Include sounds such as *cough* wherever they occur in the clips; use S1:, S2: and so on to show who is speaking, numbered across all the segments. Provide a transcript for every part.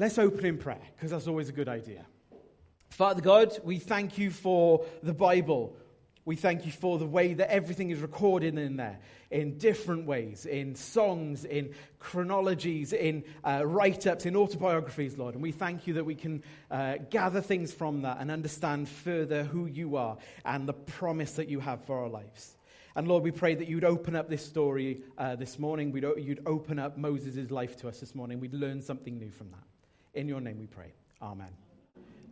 S1: Let's open in prayer, because that's always a good idea. Father God, we thank you for the Bible. We thank you for the way that everything is recorded in there in different ways, in songs, in chronologies, in uh, write ups, in autobiographies, Lord. And we thank you that we can uh, gather things from that and understand further who you are and the promise that you have for our lives. And Lord, we pray that you'd open up this story uh, this morning. We'd, you'd open up Moses' life to us this morning. We'd learn something new from that. In your name we pray. Amen.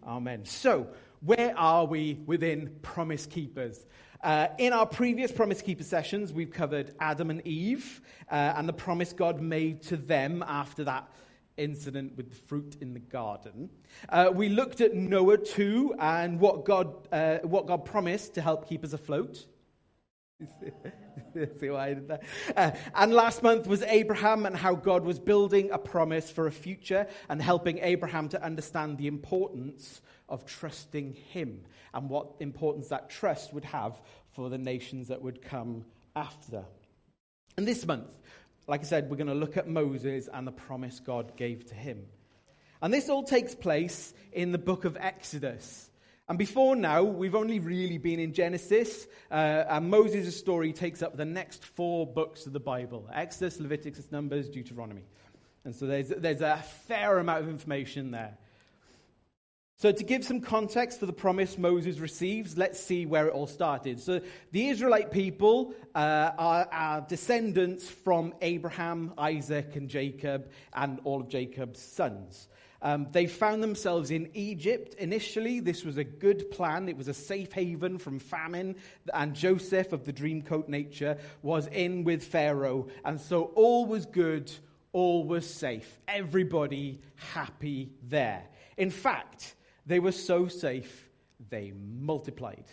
S1: Amen. So, where are we within Promise Keepers? Uh, in our previous Promise Keeper sessions, we've covered Adam and Eve uh, and the promise God made to them after that incident with the fruit in the garden. Uh, we looked at Noah too and what God, uh, what God promised to help keep us afloat. See I did? Uh, and last month was Abraham and how God was building a promise for a future and helping Abraham to understand the importance of trusting him and what importance that trust would have for the nations that would come after. And this month, like I said, we're going to look at Moses and the promise God gave to him. And this all takes place in the book of Exodus. And before now, we've only really been in Genesis, uh, and Moses' story takes up the next four books of the Bible Exodus, Leviticus, Numbers, Deuteronomy. And so there's, there's a fair amount of information there. So, to give some context for the promise Moses receives, let's see where it all started. So, the Israelite people uh, are, are descendants from Abraham, Isaac, and Jacob, and all of Jacob's sons. Um, they found themselves in Egypt initially. This was a good plan. It was a safe haven from famine. And Joseph, of the dreamcoat nature, was in with Pharaoh. And so all was good, all was safe. Everybody happy there. In fact, they were so safe, they multiplied.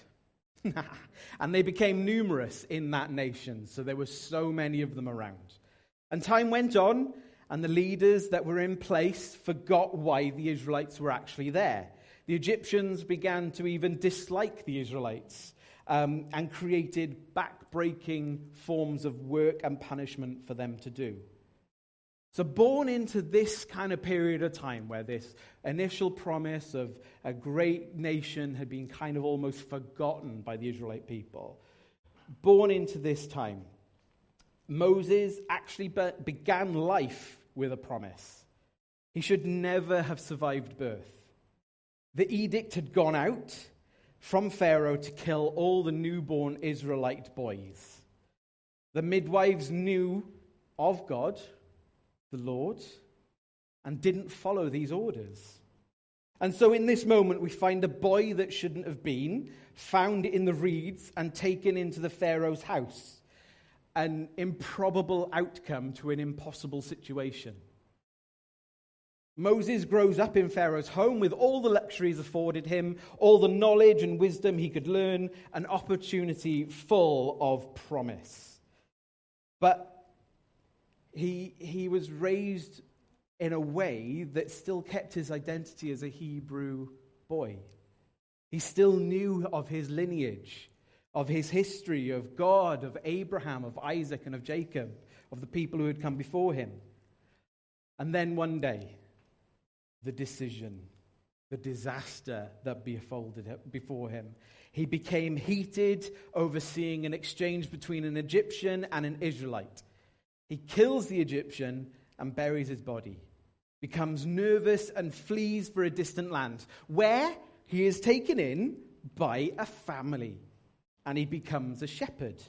S1: *laughs* and they became numerous in that nation. So there were so many of them around. And time went on and the leaders that were in place forgot why the Israelites were actually there. The Egyptians began to even dislike the Israelites um, and created back-breaking forms of work and punishment for them to do. So, born into this kind of period of time where this initial promise of a great nation had been kind of almost forgotten by the Israelite people, born into this time, Moses actually be- began life with a promise. He should never have survived birth. The edict had gone out from Pharaoh to kill all the newborn Israelite boys. The midwives knew of God, the Lord, and didn't follow these orders. And so in this moment, we find a boy that shouldn't have been found in the reeds and taken into the Pharaoh's house an improbable outcome to an impossible situation. Moses grows up in Pharaoh's home with all the luxuries afforded him, all the knowledge and wisdom he could learn, an opportunity full of promise. But he, he was raised in a way that still kept his identity as a Hebrew boy. He still knew of his lineage of his history of God, of Abraham, of Isaac, and of Jacob, of the people who had come before him. And then one day, the decision, the disaster that befolded before him. He became heated overseeing an exchange between an Egyptian and an Israelite. He kills the Egyptian and buries his body, becomes nervous and flees for a distant land, where he is taken in by a family and he becomes a shepherd.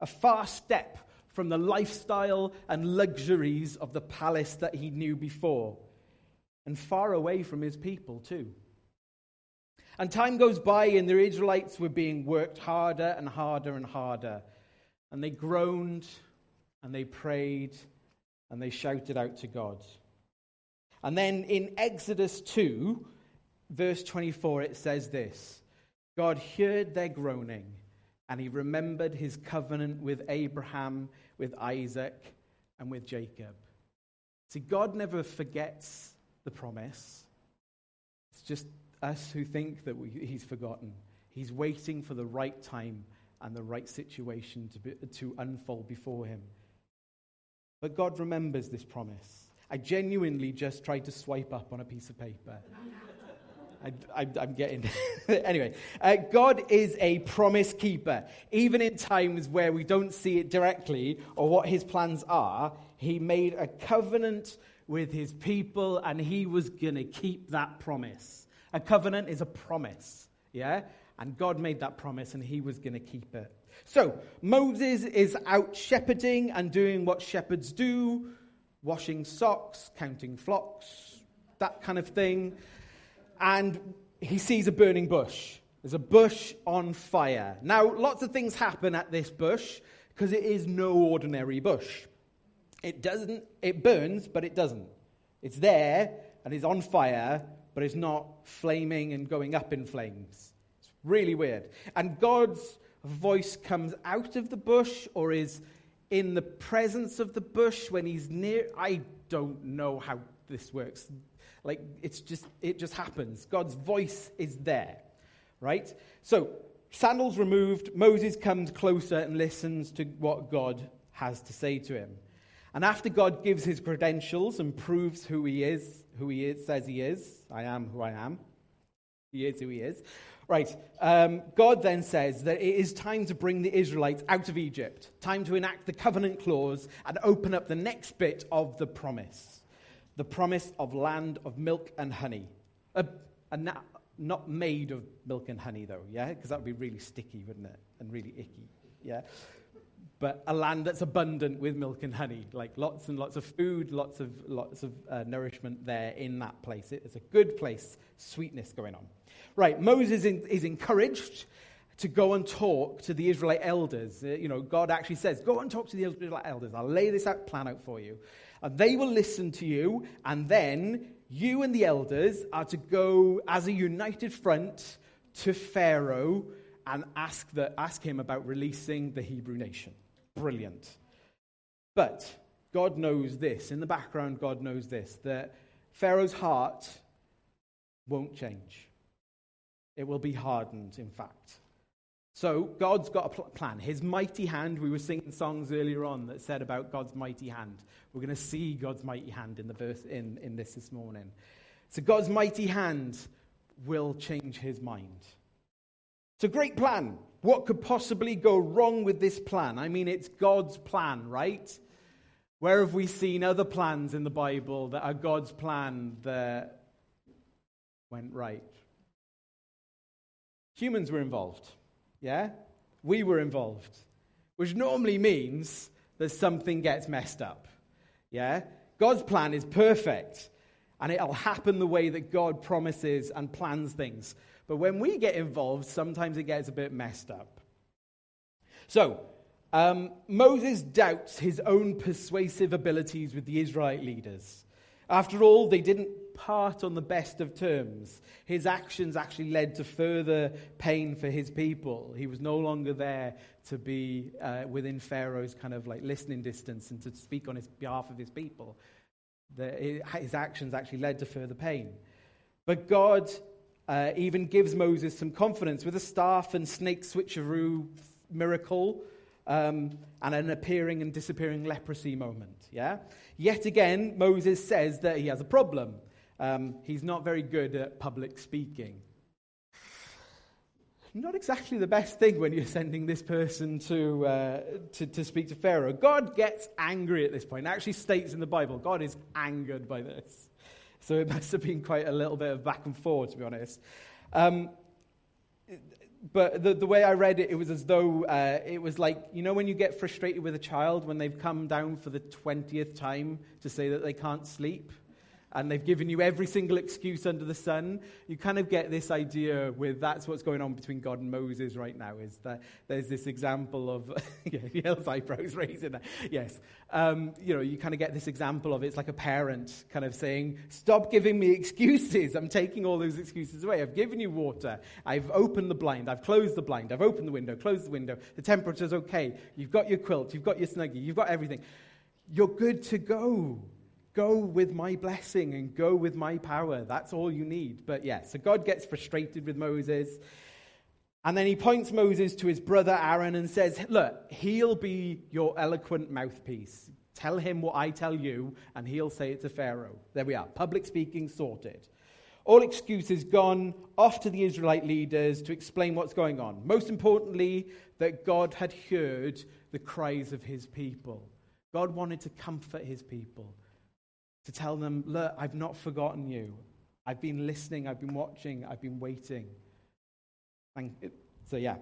S1: A far step from the lifestyle and luxuries of the palace that he knew before, and far away from his people, too. And time goes by, and the Israelites were being worked harder and harder and harder. And they groaned, and they prayed, and they shouted out to God. And then in Exodus 2, verse 24, it says this God heard their groaning, and he remembered his covenant with Abraham, with Isaac, and with Jacob. See, God never forgets the promise. It's just us who think that we, he's forgotten. He's waiting for the right time and the right situation to, be, to unfold before him. But God remembers this promise. I genuinely just tried to swipe up on a piece of paper. I, am getting. *laughs* anyway, uh, God is a promise keeper. Even in times where we don't see it directly or what his plans are, he made a covenant with his people and he was going to keep that promise. A covenant is a promise, yeah? And God made that promise and he was going to keep it. So, Moses is out shepherding and doing what shepherds do washing socks, counting flocks, that kind of thing and he sees a burning bush. There's a bush on fire. Now, lots of things happen at this bush because it is no ordinary bush. It doesn't, it burns, but it doesn't. It's there and it's on fire, but it's not flaming and going up in flames. It's really weird. And God's voice comes out of the bush or is in the presence of the bush when he's near. I don't know how this works. Like it's just it just happens. God's voice is there. Right? So, sandals removed, Moses comes closer and listens to what God has to say to him. And after God gives his credentials and proves who he is, who he is, says he is, I am who I am. He is who he is. Right. Um, God then says that it is time to bring the Israelites out of Egypt, time to enact the covenant clause and open up the next bit of the promise the promise of land of milk and honey. A, a na- not made of milk and honey, though, yeah? Because that would be really sticky, wouldn't it? And really icky, yeah? But a land that's abundant with milk and honey, like lots and lots of food, lots of, lots of uh, nourishment there in that place. It's a good place, sweetness going on. Right, Moses in, is encouraged to go and talk to the Israelite elders. Uh, you know, God actually says, Go and talk to the Israelite elders. I'll lay this out, plan out for you and they will listen to you, and then you and the elders are to go as a united front to Pharaoh and ask, the, ask him about releasing the Hebrew nation. Brilliant. But God knows this. In the background, God knows this that Pharaoh's heart won't change. It will be hardened, in fact. So God's got a pl- plan. His mighty hand, we were singing songs earlier on that said about God's mighty hand. We're going to see God's mighty hand in, the verse, in, in this this morning. So God's mighty hand will change his mind. It's a great plan. What could possibly go wrong with this plan? I mean, it's God's plan, right? Where have we seen other plans in the Bible that are God's plan that went right? Humans were involved. Yeah? We were involved, which normally means that something gets messed up. Yeah? God's plan is perfect, and it'll happen the way that God promises and plans things. But when we get involved, sometimes it gets a bit messed up. So, um, Moses doubts his own persuasive abilities with the Israelite leaders. After all, they didn't part on the best of terms. His actions actually led to further pain for his people. He was no longer there to be uh, within Pharaoh's kind of like listening distance and to speak on his behalf of his people. The, his actions actually led to further pain. But God uh, even gives Moses some confidence with a staff and snake switcheroo miracle um, and an appearing and disappearing leprosy moment. Yeah? Yet again, Moses says that he has a problem. Um, he's not very good at public speaking. Not exactly the best thing when you're sending this person to, uh, to, to speak to Pharaoh. God gets angry at this point. It actually states in the Bible, God is angered by this. So it must have been quite a little bit of back and forth, to be honest. Um, but the, the way I read it, it was as though uh, it was like, you know, when you get frustrated with a child when they've come down for the 20th time to say that they can't sleep? And they've given you every single excuse under the sun. You kind of get this idea with that's what's going on between God and Moses right now. Is that there's this example of *laughs* Yael's eyebrows raising. That. Yes, um, you know, you kind of get this example of it's like a parent kind of saying, "Stop giving me excuses. I'm taking all those excuses away. I've given you water. I've opened the blind. I've closed the blind. I've opened the window. Closed the window. The temperature's okay. You've got your quilt. You've got your snuggie. You've got everything. You're good to go." Go with my blessing and go with my power. That's all you need. But yeah, so God gets frustrated with Moses. And then he points Moses to his brother Aaron and says, Look, he'll be your eloquent mouthpiece. Tell him what I tell you, and he'll say it to Pharaoh. There we are. Public speaking sorted. All excuses gone, off to the Israelite leaders to explain what's going on. Most importantly, that God had heard the cries of his people. God wanted to comfort his people, to tell them, Look, I've not forgotten you. I've been listening, I've been watching, I've been waiting. So, yeah.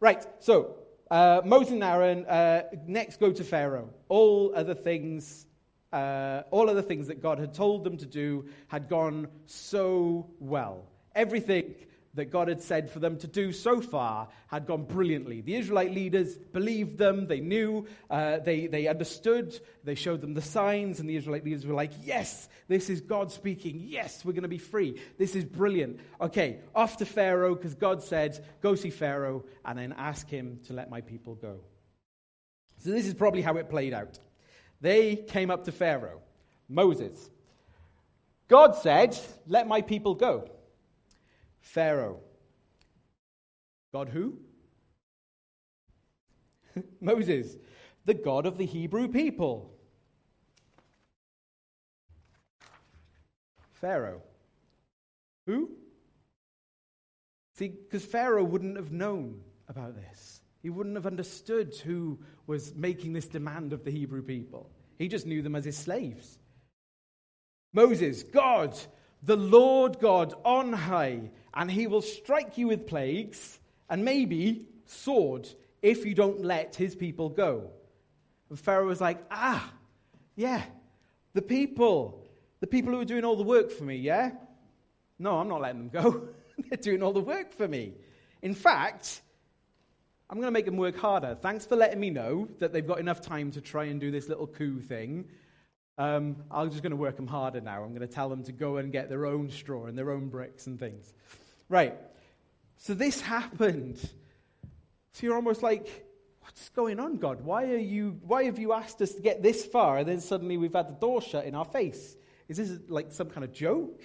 S1: Right, so uh, Moses and Aaron uh, next go to Pharaoh. All other things, uh, all other things that God had told them to do had gone so well. Everything that God had said for them to do so far had gone brilliantly. The Israelite leaders believed them, they knew, uh, they, they understood, they showed them the signs, and the Israelite leaders were like, Yes, this is God speaking. Yes, we're going to be free. This is brilliant. Okay, off to Pharaoh, because God said, Go see Pharaoh and then ask him to let my people go. So this is probably how it played out. They came up to Pharaoh, Moses. God said, Let my people go. Pharaoh. God who? *laughs* Moses, the God of the Hebrew people. Pharaoh. Who? See, because Pharaoh wouldn't have known about this. He wouldn't have understood who was making this demand of the Hebrew people. He just knew them as his slaves. Moses, God, the Lord God on high, and he will strike you with plagues and maybe sword if you don't let his people go. And Pharaoh was like, ah, yeah, the people, the people who are doing all the work for me, yeah? No, I'm not letting them go. *laughs* They're doing all the work for me. In fact, I'm going to make them work harder. Thanks for letting me know that they've got enough time to try and do this little coup thing. Um, I'm just going to work them harder now. I'm going to tell them to go and get their own straw and their own bricks and things. Right. So this happened. So you're almost like, what's going on, God? Why, are you, why have you asked us to get this far and then suddenly we've had the door shut in our face? Is this like some kind of joke?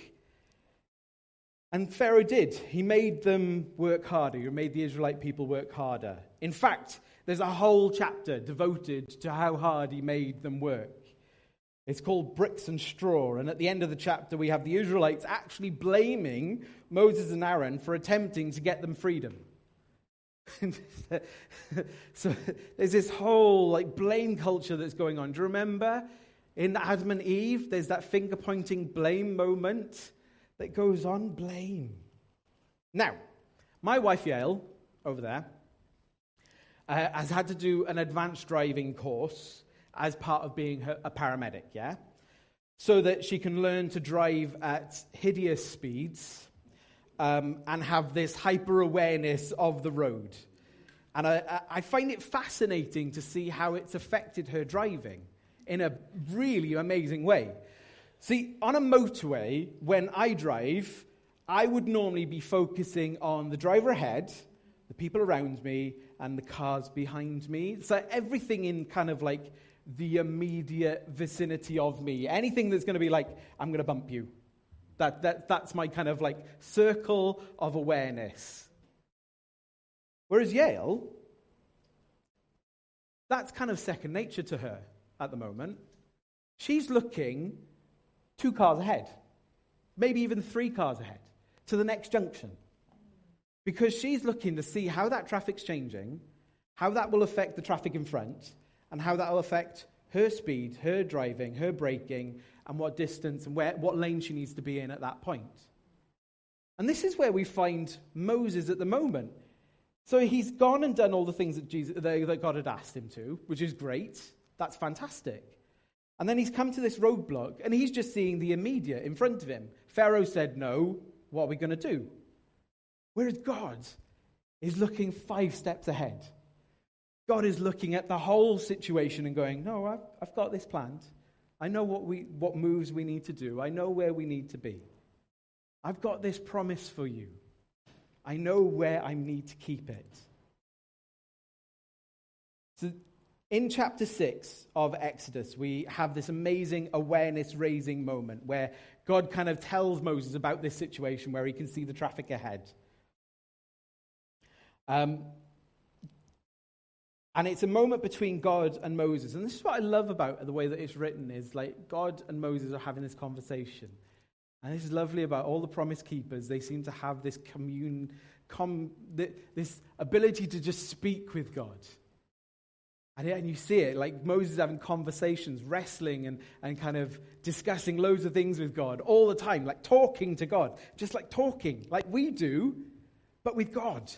S1: And Pharaoh did. He made them work harder. He made the Israelite people work harder. In fact, there's a whole chapter devoted to how hard he made them work. It's called Bricks and Straw. And at the end of the chapter, we have the Israelites actually blaming Moses and Aaron for attempting to get them freedom. *laughs* so there's this whole like blame culture that's going on. Do you remember in Adam and Eve, there's that finger pointing blame moment that goes on? Blame. Now, my wife Yael, over there, uh, has had to do an advanced driving course as part of being a paramedic, yeah? So that she can learn to drive at hideous speeds um, and have this hyper awareness of the road. And I, I find it fascinating to see how it's affected her driving in a really amazing way. See, on a motorway, when I drive, I would normally be focusing on the driver ahead, the people around me, and the cars behind me. So everything in kind of like the immediate vicinity of me. Anything that's going to be like, I'm going to bump you. That, that, that's my kind of like circle of awareness. Whereas Yael, that's kind of second nature to her at the moment. She's looking two cars ahead, maybe even three cars ahead, to the next junction. Because she's looking to see how that traffic's changing, how that will affect the traffic in front, and how that will affect her speed, her driving, her braking, and what distance and where, what lane she needs to be in at that point. And this is where we find Moses at the moment. So he's gone and done all the things that, Jesus, that God had asked him to, which is great. That's fantastic. And then he's come to this roadblock, and he's just seeing the immediate in front of him. Pharaoh said, No, what are we going to do? Whereas God is looking five steps ahead. God is looking at the whole situation and going, No, I've, I've got this planned. I know what, we, what moves we need to do. I know where we need to be. I've got this promise for you. I know where I need to keep it. So, in chapter 6 of Exodus, we have this amazing awareness raising moment where God kind of tells Moses about this situation where he can see the traffic ahead. Um, And it's a moment between God and Moses. And this is what I love about the way that it's written is like God and Moses are having this conversation. And this is lovely about all the promise keepers. They seem to have this commune, com, this ability to just speak with God. And, and you see it, like Moses having conversations, wrestling and, and kind of discussing loads of things with God all the time, like talking to God, just like talking, like we do, but with God.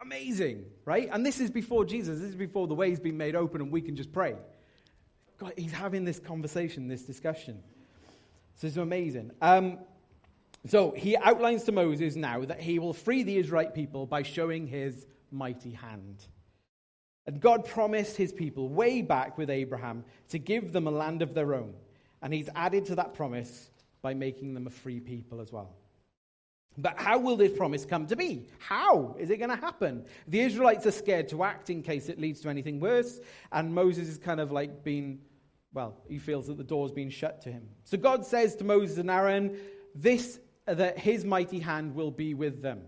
S1: Amazing, right? And this is before Jesus. This is before the way's been made open and we can just pray. God, he's having this conversation, this discussion. So is amazing. Um, so he outlines to Moses now that he will free the Israelite people by showing his mighty hand. And God promised his people way back with Abraham to give them a land of their own. And he's added to that promise by making them a free people as well. But how will this promise come to be? How is it going to happen? The Israelites are scared to act in case it leads to anything worse, and Moses is kind of like being, well, he feels that the door's been shut to him. So God says to Moses and Aaron, this, that his mighty hand will be with them.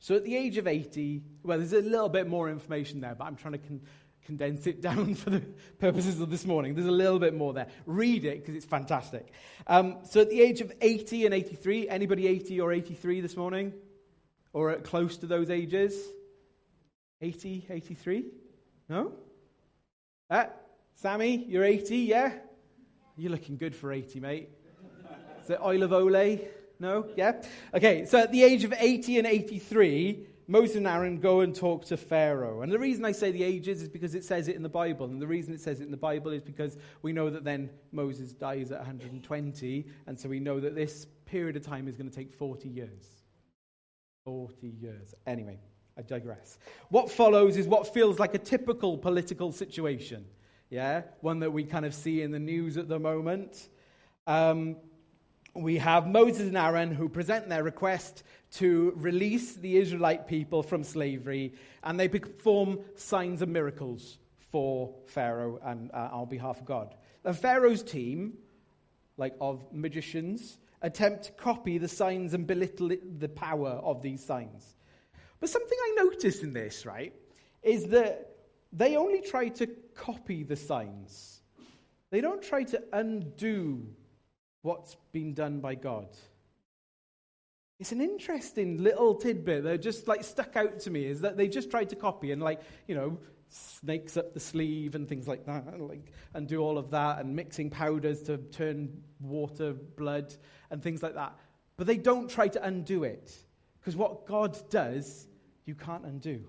S1: So at the age of 80, well, there's a little bit more information there, but I'm trying to con- condense it *laughs* down for the purposes of this morning. There's a little bit more there. Read it because it's fantastic. Um, so at the age of 80 and 83, anybody 80 or 83 this morning? Or close to those ages? 80, 83? No? Uh, Sammy, you're 80, yeah? You're looking good for 80, mate. Is it Oil of Olay? No? Yeah? Okay, so at the age of 80 and 83, Moses and Aaron go and talk to Pharaoh. And the reason I say the ages is because it says it in the Bible. And the reason it says it in the Bible is because we know that then Moses dies at 120. And so we know that this period of time is going to take 40 years. 40 years. Anyway, I digress. What follows is what feels like a typical political situation. Yeah? One that we kind of see in the news at the moment. Um, we have Moses and Aaron who present their request to release the Israelite people from slavery, and they perform signs and miracles for Pharaoh and uh, on behalf of God. And Pharaoh's team, like of magicians, attempt to copy the signs and belittle the power of these signs. But something I notice in this, right, is that they only try to copy the signs. They don't try to undo what's been done by God. It's an interesting little tidbit that just like stuck out to me is that they just tried to copy and like, you know, snakes up the sleeve and things like that, and, like, and do all of that, and mixing powders to turn water blood and things like that. But they don't try to undo it because what God does, you can't undo.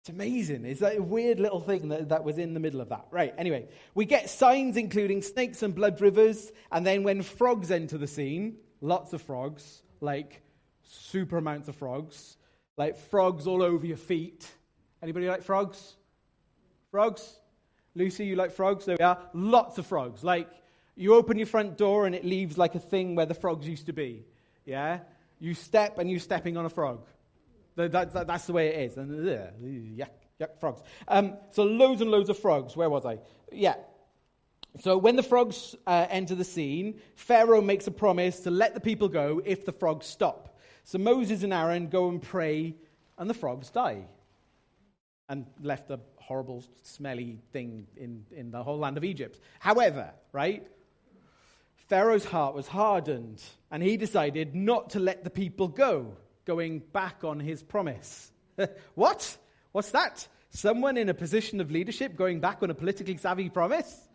S1: It's amazing. It's that weird little thing that, that was in the middle of that. Right, anyway, we get signs including snakes and blood rivers, and then when frogs enter the scene, lots of frogs, like super amounts of frogs, like frogs all over your feet. Anybody like frogs? Frogs? Lucy, you like frogs? There we are. Lots of frogs. Like you open your front door and it leaves like a thing where the frogs used to be. Yeah? You step and you're stepping on a frog. That, that, that's the way it is. And uh, yuck, yuck, frogs. Um, so loads and loads of frogs. Where was I? Yeah. So when the frogs uh, enter the scene, Pharaoh makes a promise to let the people go if the frogs stop. So Moses and Aaron go and pray, and the frogs die. And left a horrible, smelly thing in, in the whole land of Egypt. However, right, Pharaoh's heart was hardened, and he decided not to let the people go going back on his promise. *laughs* what? What's that? Someone in a position of leadership going back on a politically savvy promise?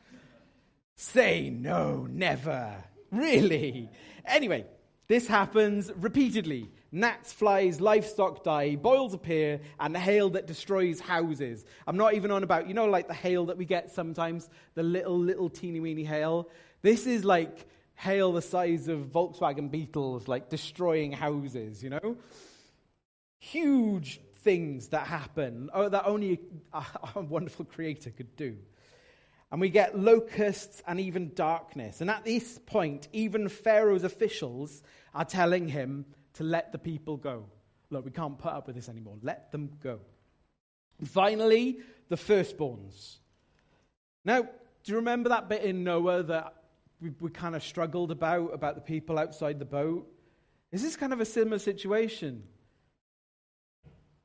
S1: Say no, never. Really? Anyway, this happens repeatedly. Gnats, flies, livestock die, boils appear, and the hail that destroys houses. I'm not even on about, you know, like the hail that we get sometimes, the little, little teeny weeny hail. This is like hail the size of Volkswagen Beetles, like destroying houses, you know? Huge things that happen oh, that only a, *laughs* a wonderful creator could do. And we get locusts and even darkness. And at this point, even Pharaoh's officials are telling him to let the people go. Look, we can't put up with this anymore. Let them go. Finally, the firstborns. Now, do you remember that bit in Noah that we, we kind of struggled about, about the people outside the boat. Is this kind of a similar situation?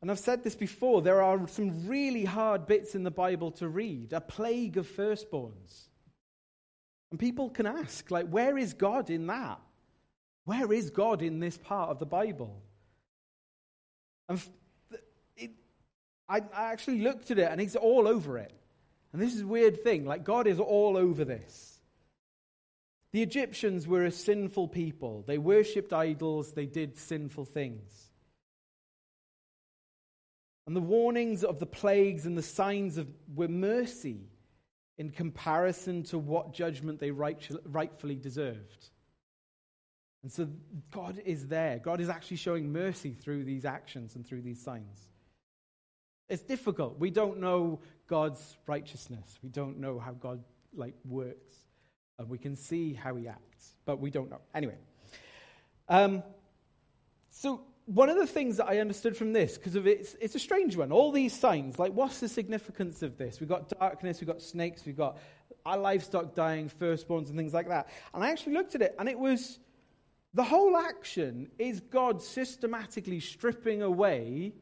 S1: And I've said this before, there are some really hard bits in the Bible to read, a plague of firstborns. And people can ask, like, where is God in that? Where is God in this part of the Bible? And it, I, I actually looked at it and he's all over it. And this is a weird thing, like, God is all over this. The Egyptians were a sinful people. They worshipped idols, they did sinful things. And the warnings of the plagues and the signs of, were mercy in comparison to what judgment they right, rightfully deserved. And so God is there. God is actually showing mercy through these actions and through these signs. It's difficult. We don't know God's righteousness. We don't know how God like works. And we can see how he acts, but we don't know. Anyway. Um, so one of the things that I understood from this, because of it's, it's a strange one. All these signs, like, what's the significance of this? We've got darkness, we've got snakes, we've got our livestock dying, firstborns, and things like that. And I actually looked at it, and it was the whole action is God systematically stripping away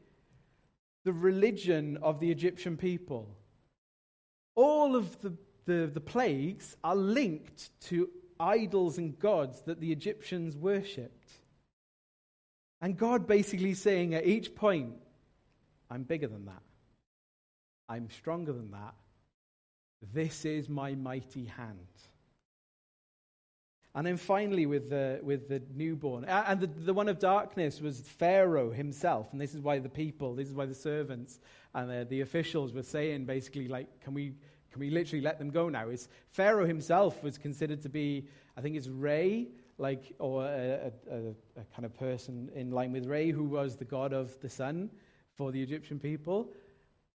S1: the religion of the Egyptian people. All of the, the, the plagues are linked to idols and gods that the Egyptians worshipped. And God basically saying at each point, I'm bigger than that. I'm stronger than that. This is my mighty hand. And then finally, with the, with the newborn, and the, the one of darkness was Pharaoh himself. And this is why the people, this is why the servants and the, the officials were saying basically, like, can we, can we literally let them go now? Is Pharaoh himself was considered to be, I think it's Re, like, or a, a, a, kind of person in line with Re, who was the god of the sun for the Egyptian people.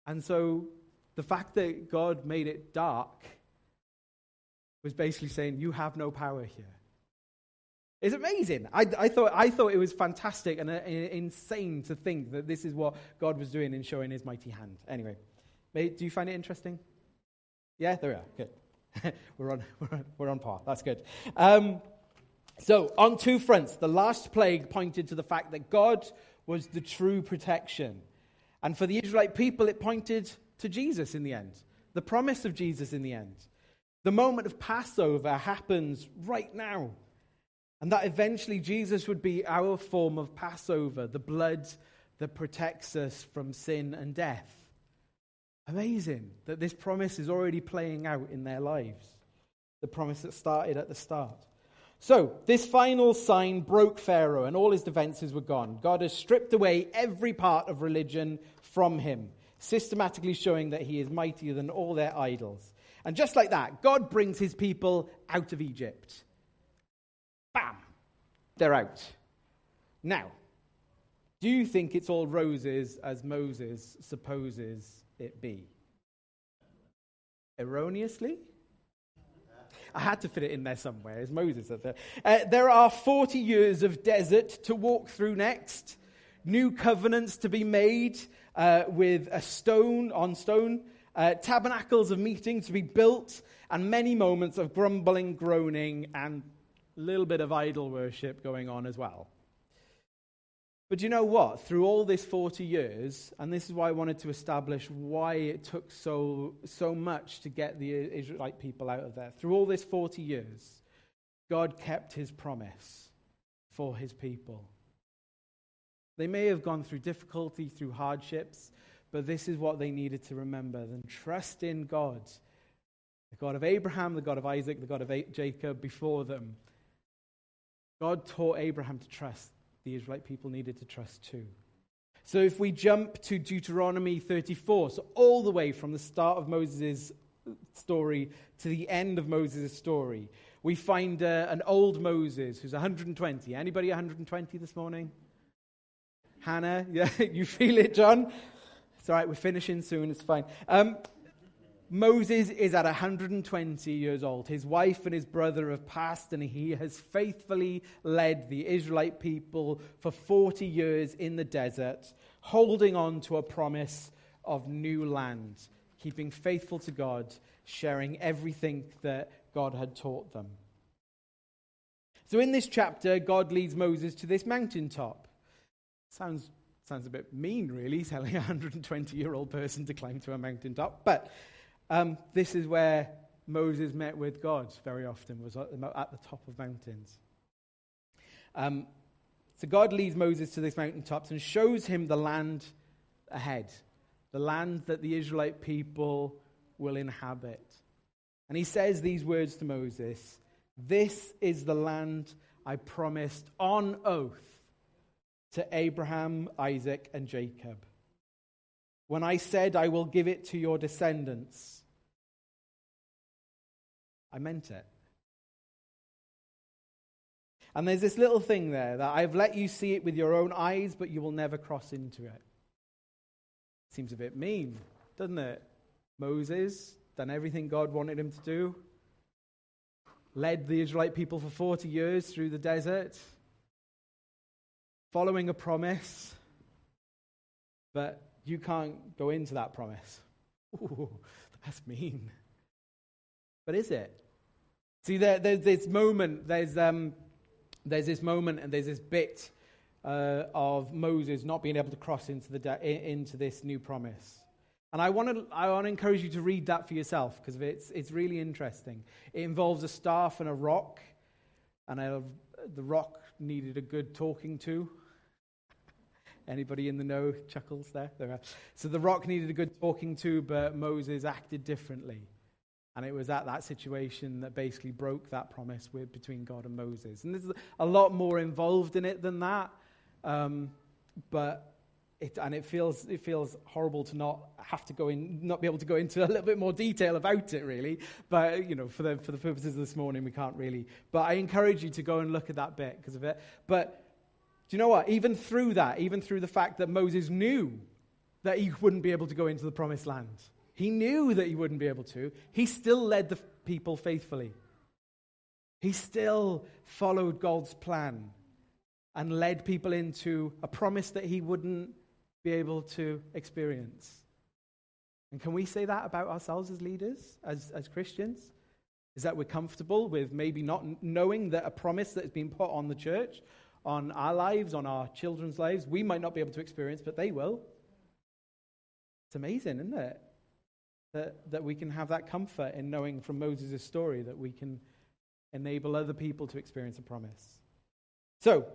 S1: And so the fact that God made it dark was basically saying, You have no power here. It's amazing. I, I, thought, I thought it was fantastic and uh, insane to think that this is what God was doing in showing his mighty hand. Anyway, do you find it interesting? Yeah, there we are. Good. *laughs* *laughs* we're, on, we're, on, par. That's good. Um, so, on two fronts, the last plague pointed to the fact that God was the true protection. And for the Israelite people, it pointed to Jesus in the end, the promise of Jesus in the end. The moment of Passover happens right now. And that eventually Jesus would be our form of Passover, the blood that protects us from sin and death. Amazing that this promise is already playing out in their lives. The promise that started at the start. So, this final sign broke Pharaoh, and all his defenses were gone. God has stripped away every part of religion from him, systematically showing that he is mightier than all their idols. And just like that, God brings his people out of Egypt. Bam! They're out. Now, do you think it's all roses as Moses supposes it be? Erroneously? I had to fit it in there somewhere, as Moses there. Uh, there are 40 years of desert to walk through next, new covenants to be made uh, with a stone on stone uh, tabernacles of meeting to be built, and many moments of grumbling, groaning, and a little bit of idol worship going on as well. But you know what? Through all this 40 years, and this is why I wanted to establish why it took so, so much to get the Israelite people out of there. Through all this 40 years, God kept his promise for his people. They may have gone through difficulty, through hardships, but this is what they needed to remember. Then trust in God, the God of Abraham, the God of Isaac, the God of Jacob before them. God taught Abraham to trust. The Israelite people needed to trust too. So if we jump to Deuteronomy 34, so all the way from the start of Moses' story to the end of Moses' story, we find uh, an old Moses who's 120. Anybody 120 this morning? Hannah, *laughs* yeah, you feel it, John? It's all right, we're finishing soon, it's fine. Um, Moses is at 120 years old. His wife and his brother have passed, and he has faithfully led the Israelite people for 40 years in the desert, holding on to a promise of new land, keeping faithful to God, sharing everything that God had taught them. So, in this chapter, God leads Moses to this mountaintop. Sounds Sounds a bit mean, really, *laughs* telling a 120 year old person to climb to a mountaintop. But um, this is where Moses met with God very often, was at the top of mountains. Um, so God leads Moses to these mountaintops and shows him the land ahead, the land that the Israelite people will inhabit. And he says these words to Moses This is the land I promised on oath to Abraham, Isaac, and Jacob. When I said I will give it to your descendants, I meant it. And there's this little thing there that I've let you see it with your own eyes, but you will never cross into it. Seems a bit mean, doesn't it? Moses done everything God wanted him to do, led the Israelite people for 40 years through the desert, following a promise, but you can't go into that promise. Ooh, *laughs* that's mean. But is it? See, there, there's this moment, there's, um, there's this moment and there's this bit uh, of Moses not being able to cross into, the de- into this new promise. And I want to I want to encourage you to read that for yourself because it's, it's really interesting. It involves a staff and a rock, and the rock needed a good talking to. Anybody in the know chuckles there? there so the rock needed a good talking to, but Moses acted differently. And it was at that situation that basically broke that promise with, between God and Moses. And there's a lot more involved in it than that. Um, but it, and it feels, it feels horrible to not have to go in, not be able to go into a little bit more detail about it, really. But, you know, for the, for the purposes of this morning, we can't really. But I encourage you to go and look at that bit because of it. But do you know what? Even through that, even through the fact that Moses knew that he wouldn't be able to go into the promised land, he knew that he wouldn't be able to, he still led the people faithfully. He still followed God's plan and led people into a promise that he wouldn't be able to experience. And can we say that about ourselves as leaders, as, as Christians? Is that we're comfortable with maybe not knowing that a promise that has been put on the church, on our lives, on our children's lives, we might not be able to experience, but they will? It's amazing, isn't it? That, that we can have that comfort in knowing from Moses' story that we can enable other people to experience a promise. So,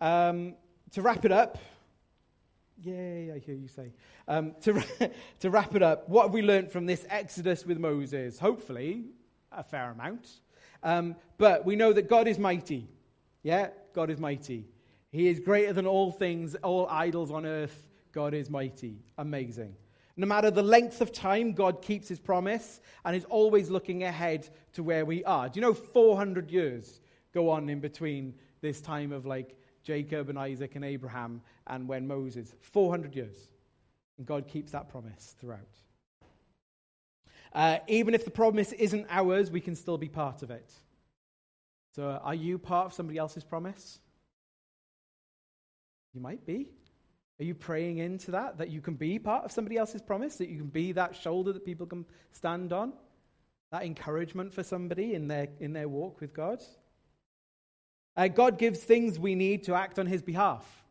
S1: um, to wrap it up, Yay, I hear you say. Um, to, *laughs* to wrap it up, what have we learned from this Exodus with Moses? Hopefully, a fair amount. Um, but we know that God is mighty. Yeah, God is mighty. He is greater than all things, all idols on earth. God is mighty. Amazing. No matter the length of time, God keeps his promise and is always looking ahead to where we are. Do you know 400 years go on in between this time of like Jacob and Isaac and Abraham and when Moses. 400 years. And God keeps that promise throughout. Uh, even if the promise isn't ours, we can still be part of it. So, are you part of somebody else's promise? You might be. Are you praying into that? That you can be part of somebody else's promise? That you can be that shoulder that people can stand on? That encouragement for somebody in their, in their walk with God? Uh, God gives things we need to act on his behalf.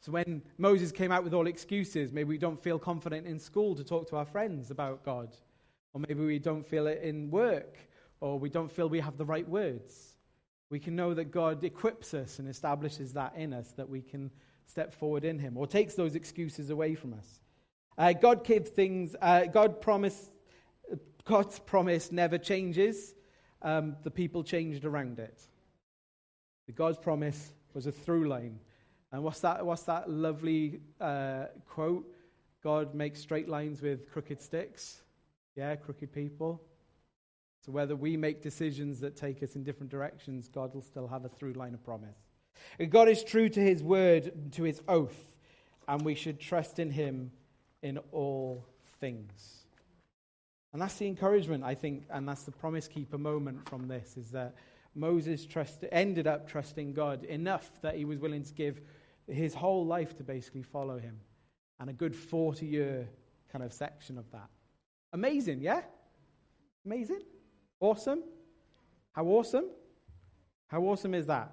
S1: So when Moses came out with all excuses, maybe we don't feel confident in school to talk to our friends about God. Or maybe we don't feel it in work, or we don't feel we have the right words. We can know that God equips us and establishes that in us, that we can step forward in Him, or takes those excuses away from us. Uh, God gives things, uh, God promise, God's promise never changes. Um, the people changed around it. God's promise was a through line. And what's that, what's that lovely uh, quote? God makes straight lines with crooked sticks. Yeah, crooked people. So whether we make decisions that take us in different directions, God will still have a through line of promise. God is true to his word, to his oath, and we should trust in him in all things. And that's the encouragement, I think, and that's the promise keeper moment from this, is that Moses trust, ended up trusting God enough that he was willing to give his whole life to basically follow him. And a good 40 year kind of section of that. Amazing, yeah? Amazing? Awesome? How awesome? How awesome is that?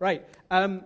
S1: Right. Um,